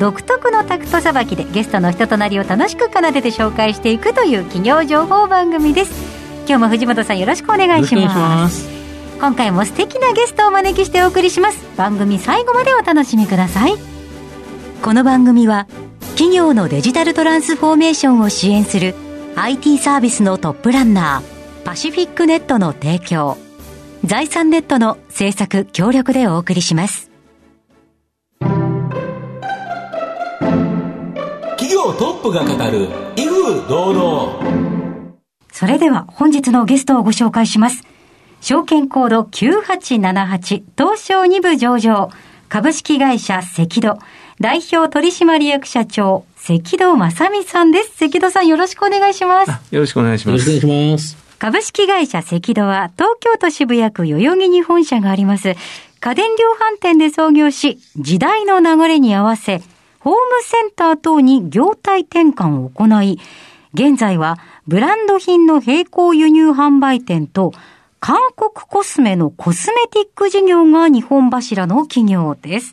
独特のタクトさばきでゲストの人となりを楽しく奏でて紹介していくという企業情報番組です。今日も藤本さんよろしくお願いします。今回も素敵なゲストをお招きしてお送りします。番組最後までお楽しみください。この番組は企業のデジタルトランスフォーメーションを支援する IT サービスのトップランナーパシフィックネットの提供財産ネットの制作協力でお送りしますトップが語る威風堂々。それでは本日のゲストをご紹介します。証券コード9878東証2部上場。株式会社赤土代表取締役社長関戸正美さんです。関戸さんよろしくお願いします。よろしくお願いします。よろしくお願いします。株式会社赤土は東京都渋谷区代々木に本社があります。家電量販店で創業し時代の流れに合わせホームセンター等に業態転換を行い現在はブランド品の並行輸入販売店と韓国コスメのコスメティック事業が日本柱の企業です。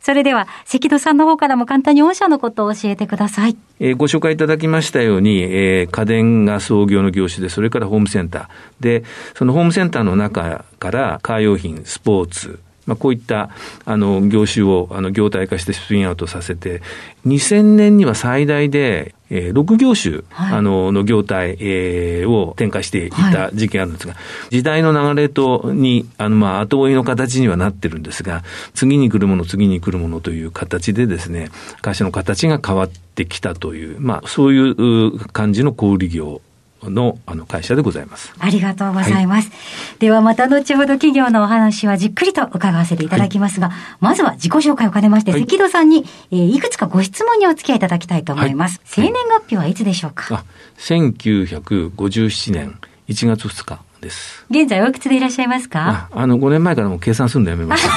それでは、関戸さんの方からも簡単に御社のことを教えてください。えー、ご紹介いただきましたように、えー、家電が創業の業種で、それからホームセンター。で、そのホームセンターの中からカー用品、スポーツ、まあ、こういったあの業種をあの業態化してスピンアウトさせて、2000年には最大で、えー、6業種、はい、あのの業態、えー、を展開していた時期があるんですが、はい、時代の流れとに、あのまあ後追いの形にはなってるんですが、次に来るもの、次に来るものという形でですね、会社の形が変わってきたという、まあそういう感じの小売業のあの会社でございます。ありがとうございます。はい、ではまた後ほど企業のお話はじっくりと伺わせていただきますが、はい、まずは自己紹介を兼ねまして、はい、関戸さんに、えー、いくつかご質問にお付き合いいただきたいと思います。生年月日はいつでしょうか、あ、1957年1月2日です。現在おいくつでいらっしゃいますか？あの、5年前からもう計算するのやめました。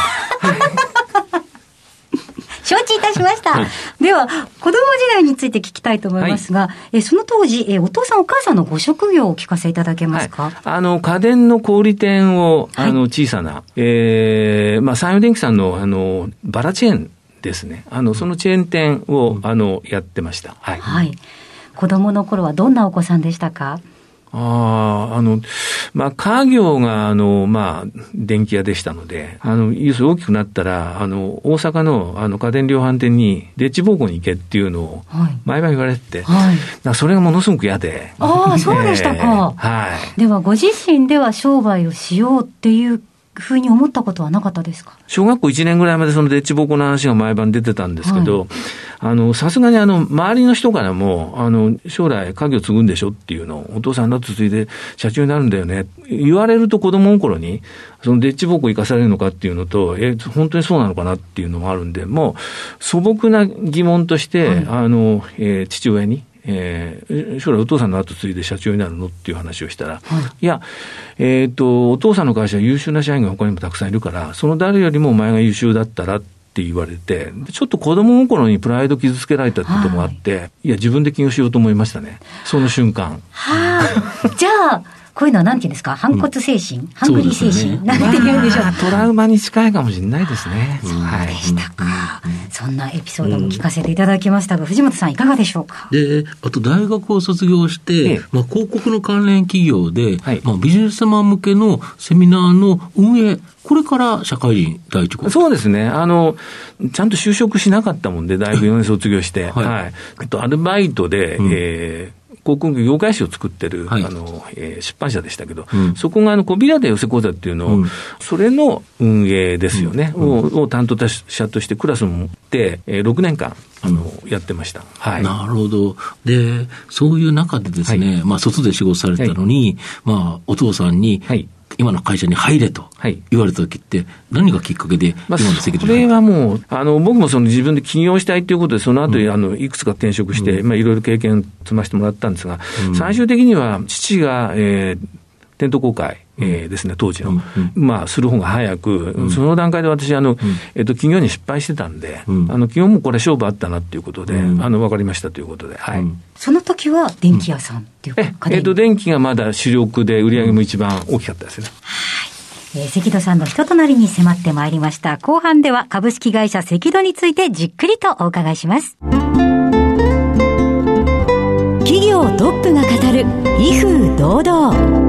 いたしました。はい、では、子供時代について聞きたいと思いますが、はい、えその当時え、お父さんお母さんのご職業をお聞かせいただけますか、はい、あの、家電の小売店を、あの、小さな、えー、まあ、三洋電機さんの、あの、バラチェーンですね。あの、そのチェーン店を、あの、やってました。はい。はい。子供の頃はどんなお子さんでしたか？ああ、あの、まあ、家業が、あの、まあ、電気屋でしたので、あの、要するに大きくなったら、あの、大阪の、あの、家電量販店に、デッチ奉公に行けっていうのを、毎晩言われて、はい、それがものすごく嫌で。ああ、そうでしたか。はい。では、ご自身では商売をしようっていうふうに思ったことはなかったですか？小学校1年ぐらいまでそのデッチ奉公の話が毎晩出てたんですけど、はいあの、さすがにあの、周りの人からも、あの、将来家業継ぐんでしょっていうのを、お父さんだと継いで社長になるんだよね。言われると子供の頃に、そのデッチ奉公生かされるのかっていうのと、え、本当にそうなのかなっていうのもあるんで、もう素朴な疑問として、はい、あの、えー、父親に、えー、将来お父さんの後継いで社長になるのっていう話をしたら、はい、いや、えっ、ー、と、お父さんの会社は優秀な社員が他にもたくさんいるから、その誰よりもお前が優秀だったらっって言われて、ちょっと子供心にプライド傷つけられたってこともあって、はい、いや、自分で起業しようと思いましたね。その瞬間。はあ。じゃあ、こういうのはなんていうんですか？反骨精神、うん、ハングリー精神、ね、なんて言うんでしょう？トラウマに近いかもしれないですね。そうでしたか、そんなエピソードも聞かせていただきましたが、藤本さんいかがでしょうか？で、あと大学を卒業して、まあ広告の関連企業で、はい、まあビジネスマン向けのセミナーの運営、これから社会人第一そうですね。あの、ちゃんと就職しなかったもんで、大学4年卒業して、はい。はい、アルバイトで、うん、えー航空業界誌を作ってる、はい、あの、えー、出版社でしたけど、うん、そこがあの、コビラで寄せ講座っていうのを、うん、それの運営ですよね、うん、をを担当者としてクラスを持って、えー、6年間、あの、やってました。はい。なるほど。で、そういう中でですね、はい、まあ、外で仕事されてたのに、はい、まあ、お父さんに、はい今の会社に入れと言われた時って、何がきっかけで、まあ、それはもう、あの僕もその自分で起業したいということで、その後、うん、あのいくつか転職して、うん、まあ、いろいろ経験積ませてもらったんですが、うん、最終的には父が、えー、テント公開、えー、ですね、当時の、まあ、する方が早く、その段階で私、あの、えっと、企業に失敗してたんで、あの、企業もこれ勝負あったなっていうことで、あの、分かりましたということで、はい。その時は電気屋さんっていうか、え、えっと、電気がまだ主力で、売り上げも一番大きかったですね。えー、関戸さんの人となりに迫ってまいりました。後半では株式会社関戸についてじっくりとお伺いします。企業トップが語る威風堂々。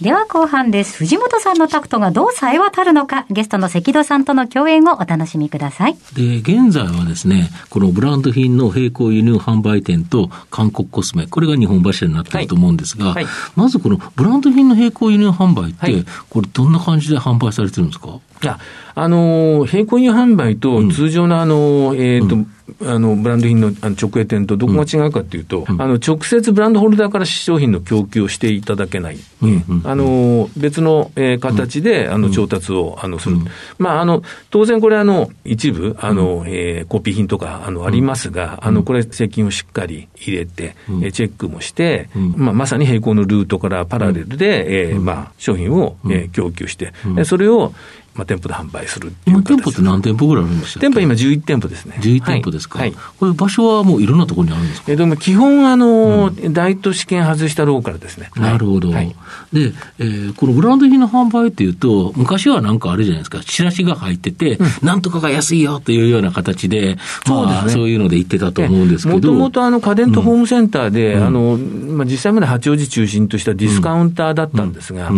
では後半です。藤本さんのタクトがどう冴え渡るのか、ゲストの関戸さんとの共演をお楽しみください。で、現在はですね、このブランド品の並行輸入販売店と韓国コスメ、これが日本柱になっていると思うんですが、はい。はい、まずこのブランド品の並行輸入販売って、はい、これどんな感じで販売されてるんですか？いや、あの、並行輸入販売と通常のあの、えっ、ー、と、うんあのブランド品の直営店とどこが違うかというと、うん、あの直接ブランドホルダーから商品の供給をしていただけない、うんあの別の、えー、形で、あの調達をあのする、まあ、あの当然これあの、一部あの、えー、コピー品とかあのありますが、あのこれ、責任をしっかり入れて、えチェックもして、まあ、まさに並行のルートからパラレルで、えーまあ、商品を、えー、供給して、それをまあ、店舗で販売する今、店舗って何店舗ぐらいあるんです？か店舗今11店舗ですね。11店舗ですか？はい。これ場所はもういろんなところにあるんですか？えでも基本、あの、うん、大都市圏外したローカルですね。なるほど。はい、で、えー、このブランド品の販売っていうと、昔はなんかあれじゃないですか、チラシが入ってて、うん、なんとかが安いよというような形で、そうですね。そういうので言ってたと思うんですけど。もともとあの家電とホームセンターで、うん、あの、まあ、実際まで八王子中心としたディスカウンターだったんですが、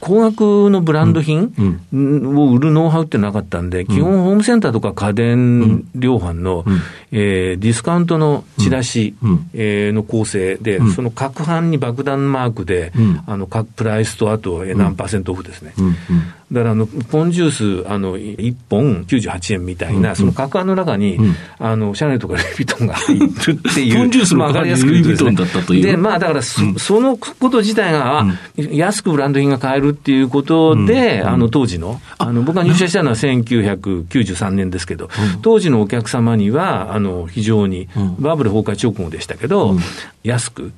高額のブランド品を売るノウハウってなかったんで、基本ホームセンターとか家電量販の、うん、えー、ディスカウントのチラシ、うん、えー、の構成で、うん、その各版に爆弾マークで、あの各プライスとあと何パーセントオフですね。だからあの、ポンジュース、あの、1本98円みたいな、その各案の中に、あの、シャネルとかルイ・ヴィトンが入るっていう。ポンジュースの中にルイ・ヴィトンだったという。で、まあだからそ、そのこと自体が、安くブランド品が買えるっていうことで、あの、当時の、あの、僕が入社したのは1993年ですけど、当時のお客様には、あの、非常に、バブル崩壊直後でしたけど、安く、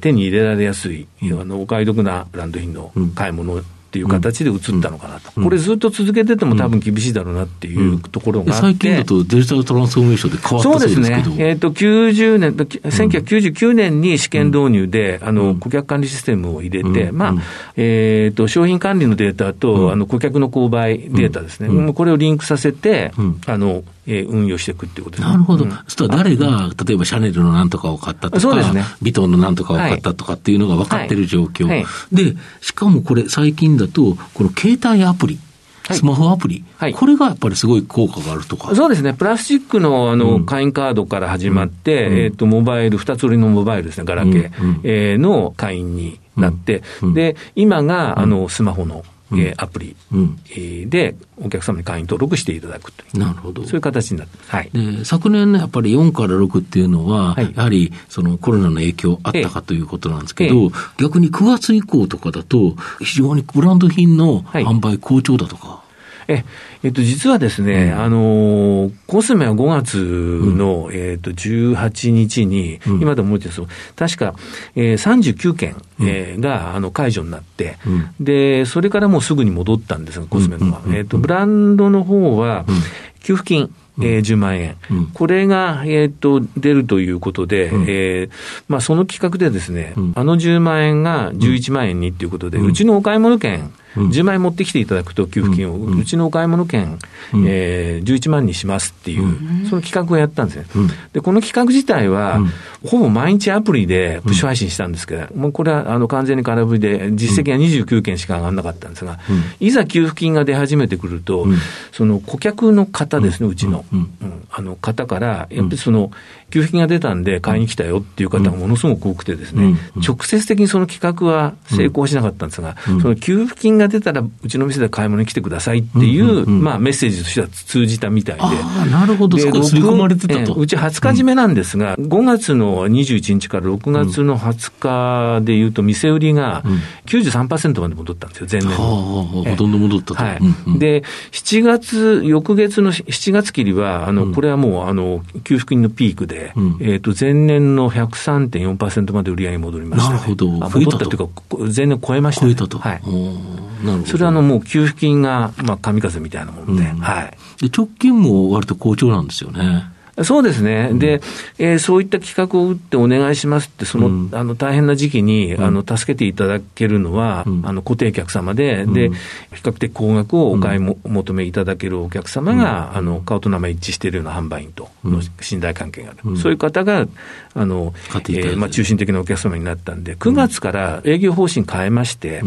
手に入れられやすい、あの、お買い得なブランド品の買い物っていう形で移ったのかなと、うん、これずっと続けてても多分厳しいだろうなっていうところがあって、最近だとデジタルトランスフォーメーションで変わったそうですね、えーと、90年、1999年に試験導入で、あの顧客管理システムを入れて、まあえーと、商品管理のデータと、あの顧客の購買データですね、これをリンクさせて、あのえー、運用していくっていうことなるほど。うん、そしたら誰が、例えばシャネルのなんとかを買ったとか、ね、ビトンのなんとかを買ったとかっていうのが分かってる状況。はい。はい、で、しかもこれ最近だと、この携帯アプリ。スマホアプリ、はい、これがやっぱりすごい効果があるとか。そうですね、プラスチックのあの、会員カードから始まって、うん、えーと、モバイル、二つ折りのモバイルですね、ガラケー、うん、えー、の会員になって、で今があのスマホのえー、アプリ、でお客様に会員登録していただくという、なるほど。そういう形になってます、はい、で昨年のやっぱり4から6っていうのは、はい、やはりそのコロナの影響あったかということなんですけど、ええ、逆に9月以降とかだと、非常にブランド品の販売好調だとか。ええっと、実はですね、うん、あの、コスメは5月の、うん、えっと、18日に、うん、今でも覚えてるんです。確か、えー、39件、えー、が、あの、解除になって、で、それからもうすぐに戻ったんですが、コスメのは。えっと、ブランドの方は、給付金、えー、10万円、うん、これが、えーと、出るということで、うん、えー、まあ、その企画でですね、うん、あの10万円が11万円にということで、うちのお買い物券、10万円持ってきていただくと、給付金を、うちのお買い物券、えー、11万にしますっていう、その企画をやったんですね。で、この企画自体は、ほぼ毎日アプリでプッシュ配信したんですけど、もうこれはあの完全に空振りで、実績が29件しか上がらなかったんですが、いざ給付金が出始めてくると、その顧客の方ですね、うちの、あの方から、やっぱりその、給付金が出たんで買いに来たよっていう方がものすごく多くてですね、直接的にその企画は成功しなかったんですが、その給付金金が出たら、うちの店で買い物に来てくださいっていう、まあ、メッセージとしては通じたみたいで。あなるほど、そこ刷り込まれてたと。うち20日締めなんですが、うん、5月の21日から6月の20日でいうと、店売りが93%まで戻ったんですよ、前年の。ほとんど戻ったと。はい。で、7月、翌月の7月切りは、あの、これはもう、あの、給付金のピークで、えっと、前年の103.4%まで売り上げ戻りました、なるほど。戻ったというか、前年超えました、超えたと。はい。それはあの、もう給付金が、まあ、神風みたいなもので、はい。で、直近も割と好調なんですよね。そうですね。で、えー、そういった企画を打ってお願いしますって、その、うん、あの、大変な時期に、あの、助けていただけるのは、うん、あの、固定客様で、で、比較的高額をお買いも、求めいただけるお客様が、あの、顔と名前一致しているような販売員との信頼関係がある。そういう方が、あの、えー、まあ、中心的なお客様になったんで、9月から営業方針変えまして、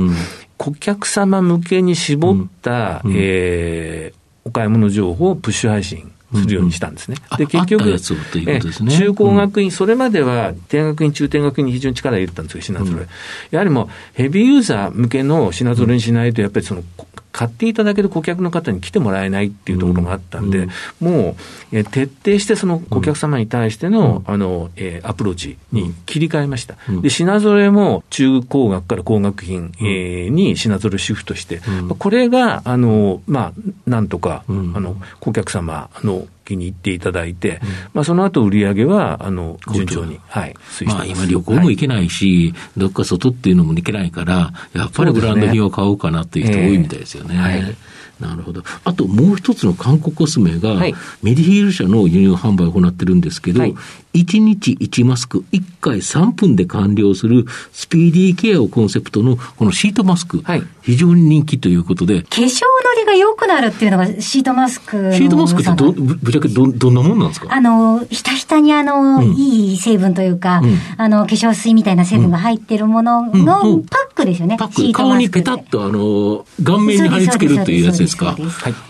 顧客様向けに絞った、えー、お買い物情報をプッシュ配信するようにしたんですね。うんうん、で、結局、ね、中高学院、それまでは低学院、中低学院に非常に力を入れたんですよ、品揃え。やはりもう、ヘビーユーザー向けの品揃えにしないと、やっぱりその、買っていただける顧客の方に来てもらえないっていうところがあったんで、もう、え徹底してその顧客様に対しての、あの、えアプローチに切り替えました。で、品揃えも中高学から高学品、えに品揃えシフトして、これが、あの、まあ、なんとか、あの、顧客様の気に入っていただいて、うん、まあ、その後売り上げは、あの、順調に、はい、まあ、今旅行も行けないし、はい、どっか外っていうのも行けないから、やっぱりブランド品を買おうかなっていう人多いみたいですよね。はいなるほど。あともう一つの韓国コスメが、はい、メディヒール社の輸入販売を行ってるんですけど、はい、1日1マスク、1回3分で完了するスピーディーケアをコンセプトのこのシートマスク、はい、非常に人気ということで。化粧のりが良くなるっていうのがシートマスクシートマスクってど、ぶっちゃけど、どんなもんなんですか？あの、ひたひたにあの、うん、いい成分というか、うん、あの、化粧水みたいな成分が入ってるもののパックですよね。パック。顔にペタッとあの、顔面に貼り付けるというやつですか？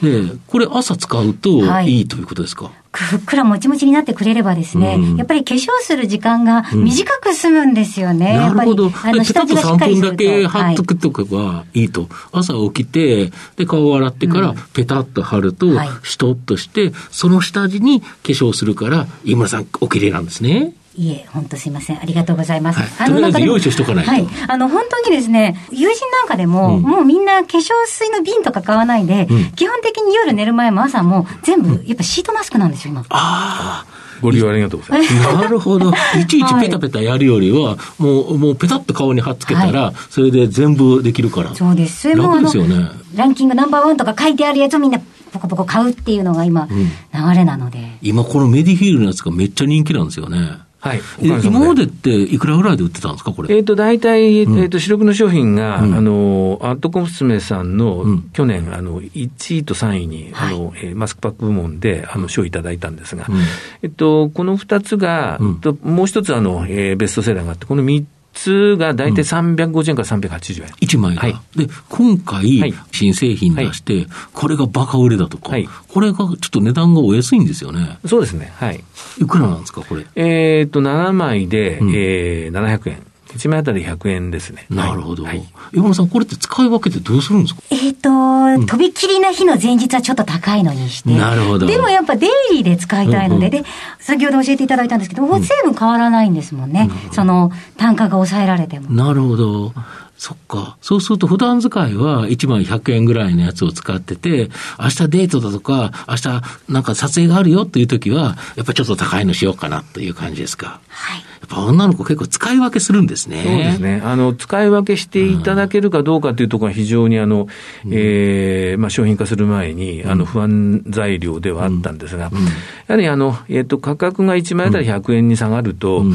で、これ朝使うといいということですか、ふっくらもちもちになってくれればですね、うん、やっぱり化粧する時間が短く済むんですよね。うん、なるほど。あの下地がしっかりすると。3分だけ貼っとくとかはいいと。はい、朝起きて、で、顔を洗ってからペタッと貼ると、しとっとして、その下地に化粧するから、井村さんお綺麗なんですね。いえ、本当すいません。ありがとうございます。はい、あの、用意しとかないと。はい。あの、本当にですね、友人なんかでも、うん、もうみんな化粧水の瓶とか買わないで、うん、基本的に夜寝る前も朝も全部、やっぱシートマスクなんですよ、今。ああ。ご利用ありがとうございます。なるほど。いちいちペタペタやるよりは、もう、もうペタッと顔に貼っつけたら、はい、それで全部できるから。そうです。それも楽ですよね。ランキングナンバーワンとか書いてあるやつをみんなポコポコ買うっていうのが今、うん、流れなので。今このメディフィールのやつがめっちゃ人気なんですよね。はい。今までっていくらぐらいで売ってたんですか、これ？えっ、ー、と、大体、えっ、ー、と、主力の商品が、うん、あの、アットコスメさんの、うん、去年、あの、1位と3位に、あの、えー、マスクパック部門で、あの、賞をいただいたんですが、うん、えっと、この2つが、ともう一つ、あの、えー、ベストセラーがあって、この3つが大体350円から380円。1枚が。はい、で、今回、新製品出して、これがバカ売れだとか、はい、これがちょっと値段がお安いんですよね。そうですね。はい。いくらなんですか、これ？えっと、7枚で、うん、えー、700円。1枚あたり100円ですね。なるほど。はい、山田さん、これって使い分けてどうするんですか？えっ、ー、と、とびきりな日の前日はちょっと高いのにして。なるほど。でもやっぱデイリーで使いたいので、うんうん、で、先ほど教えていただいたんですけど、成分変わらないんですもんね。うん、その、単価が抑えられても。なるほど。そっか。そうすると普段使いは1枚100円ぐらいのやつを使ってて、明日デートだとか、明日なんか撮影があるよっていう時は、やっぱりちょっと高いのしようかなという感じですか。はい。やっぱ女の子結構使い分けするんですね。そうですね。あの、使い分けしていただけるかどうかというところが非常にあの、うん、ええー、まあ商品化する前に、あの、不安材料ではあったんですが、うんうん、やはりあの、えっ、ー、と、価格が1枚あたり100円に下がると、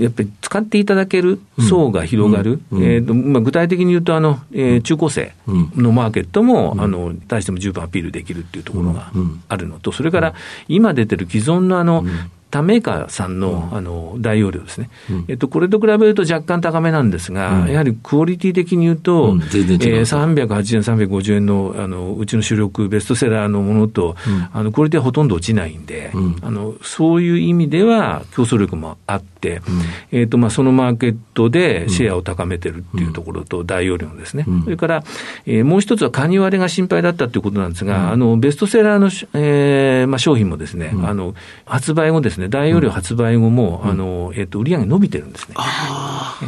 やっぱり使っていただける層が広がる。えっ、ー、と、まあ具体的に言うと、あの、えー、中高生のマーケットも、あの、対しても十分アピールできるっていうところがあるのと、それから今出てる既存のあの、他メーカーさんの,、あの大容量ですね、えっと、これと比べると若干高めなんですが、やはりクオリティ的に言うと、うん、えー、380円、350円のあのうちの主力ベストセラーのものと、あのクオリティはほとんど落ちないんで、あのそういう意味では競争力もあって、えっとまあ、そのマーケットでシェアを高めてるっていうところと、大容量ですね、それから、えー、もう一つはカニ割れが心配だったということなんですが、あのベストセラーの、えーまあ、商品もですね、あの発売後ですね、大容量発売後も、あのえっと売上伸びてるんですね。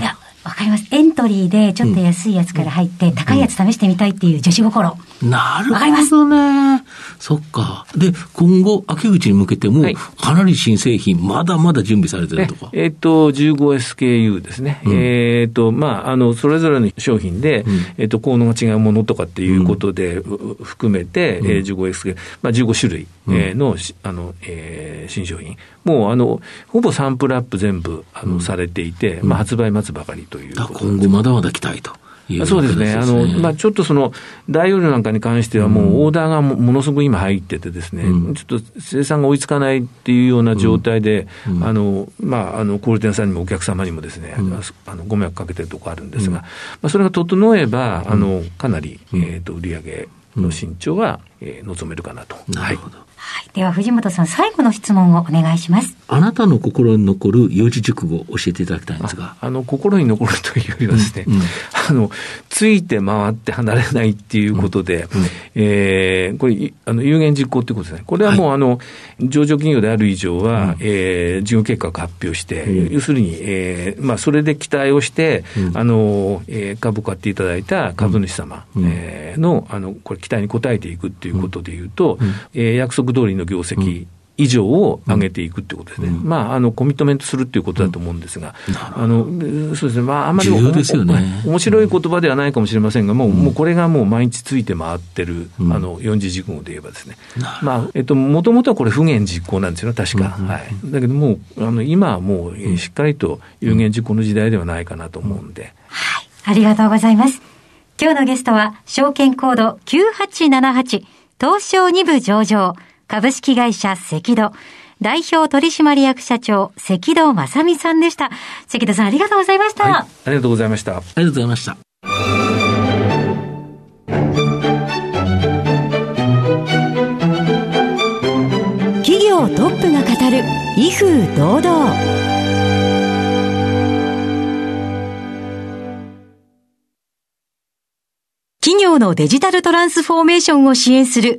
いやわかります。エントリーでちょっと安いやつから入って、高いやつ試してみたいっていう女子心。なるほどね。そっか。で、今後、秋口に向けても、かなり新製品、まだまだ準備されてるとか。えっ、と、15SKU ですね。うん、えっ、と、まあ、あの、それぞれの商品で、うん、えっ、と、効能が違うものとかっていうことで、うん、含めて、うん、えー、15SKU、まあ、15種類、えー、の、あの、えー、新商品。もう、あの、ほぼサンプルアップ全部、あの、されていて、まあ、発売待つばかりという今後まだまだ期待と。そうですね、あのまあ、ちょっとその大容量なんかに関しては、もうオーダーがものすごく今入っててですね、うん、ちょっと生産が追いつかないっていうような状態で、うん、あのまあ、あの小売店さんにもお客様にもですね、うん、あのご迷惑かけてるところあるんですが、まあ、それが整えば、あのかなり、えーと、売上の伸長は、えー、望めるかなと。なるほど、はいはい。では、藤本さん、最後の質問をお願いします。あなたの心に残る四字熟語を教えていただきたいんですが。あの、心に残るというよりはですね、うんうん、あの、ついて回って離れないっていうことで、うんうん、えー、これ、あの、有言実行ってことですね。これはもう、はい、あの、上場企業である以上は、うん、えー、事業計画を発表して、うん、要するに、えー、まあ、それで期待をして、うん、あの、えー、株買っていただいた株主様、うん、えー、の、あの、これ、期待に応えていくっていうことでいうと、うん、えー、約束通りの業績以上を上げていくっていうことですね、うん、まあ、あのコミットメントするっていうことだと思うんですが、うん、あのそうですね、まあ、あまり面白い言葉ではないかもしれませんが、もう,、もうこれがもう毎日ついて回ってる、あの四字熟語で言えばですね、まあえっと、もともとはこれ、不言実行なんですよね、確か。はい、だけどもう、あの今はもうしっかりと有言実行の時代ではないかなと思うんで。はい、ありがとうございます。今日のゲストは、証券コード9878、東証2部上場、株式会社赤戸、代表取締役社長、赤戸正美さんでした。赤戸さんありがとうございました、はい、ありがとうございました。ありがとうございました。企業トップが語る、威風堂々。企業のデジタルトランスフォーメーションを支援する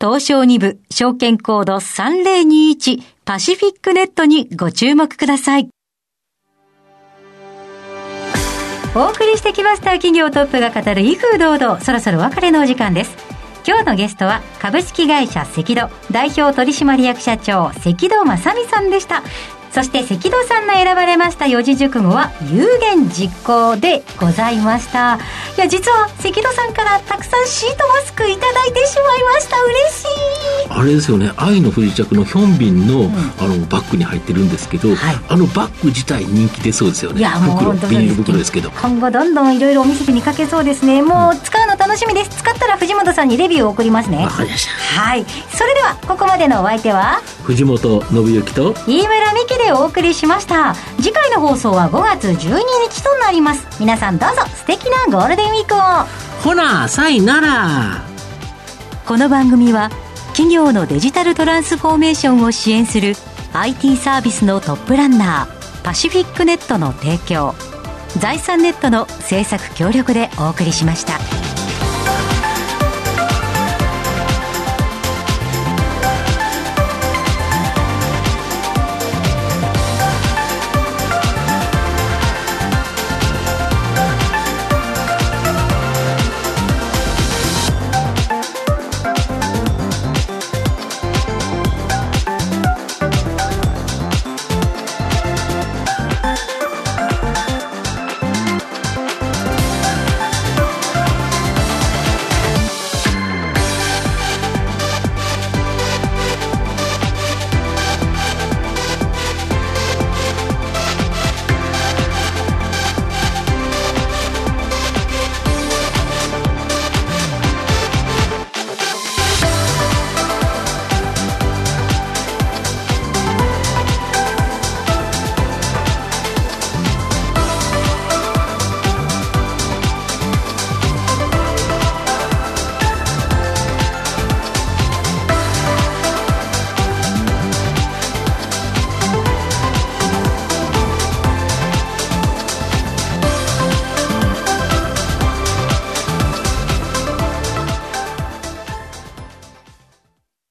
東証2部証券コード3021パシフィックネットにご注目ください。お送りしてきました企業トップが語る威風堂々、そろそろ別れのお時間です。今日のゲストは株式会社赤戸代表取締役社長赤戸正美さんでした。そして赤道さんの選ばれました四字熟語は有言実行でございました。いや実は赤道さんからたくさんシートマスクいただいてしまいました。嬉しい。あれですよね。愛の不時着のヒョンビンのうん、あのバッグに入ってるんですけど、はい、あのバッグ自体人気出そうですよね。いやもうビニール袋ですけど。今後どんどんいろいろお店で見かけそうですね。もう使うの楽しみです。使ったら藤本さんにレビューを送りますね。わかりました。はい。それではここまでのお相手は藤本信之と飯村美希でお送りしました。次回の放送は5月12日となります。皆さんどうぞ素敵なゴールデンウィークを。ほなさいなら。この番組は企業のデジタルトランスフォーメーションを支援する IT サービスのトップランナーパシフィックネットの提供財産ネットの制作協力でお送りしました。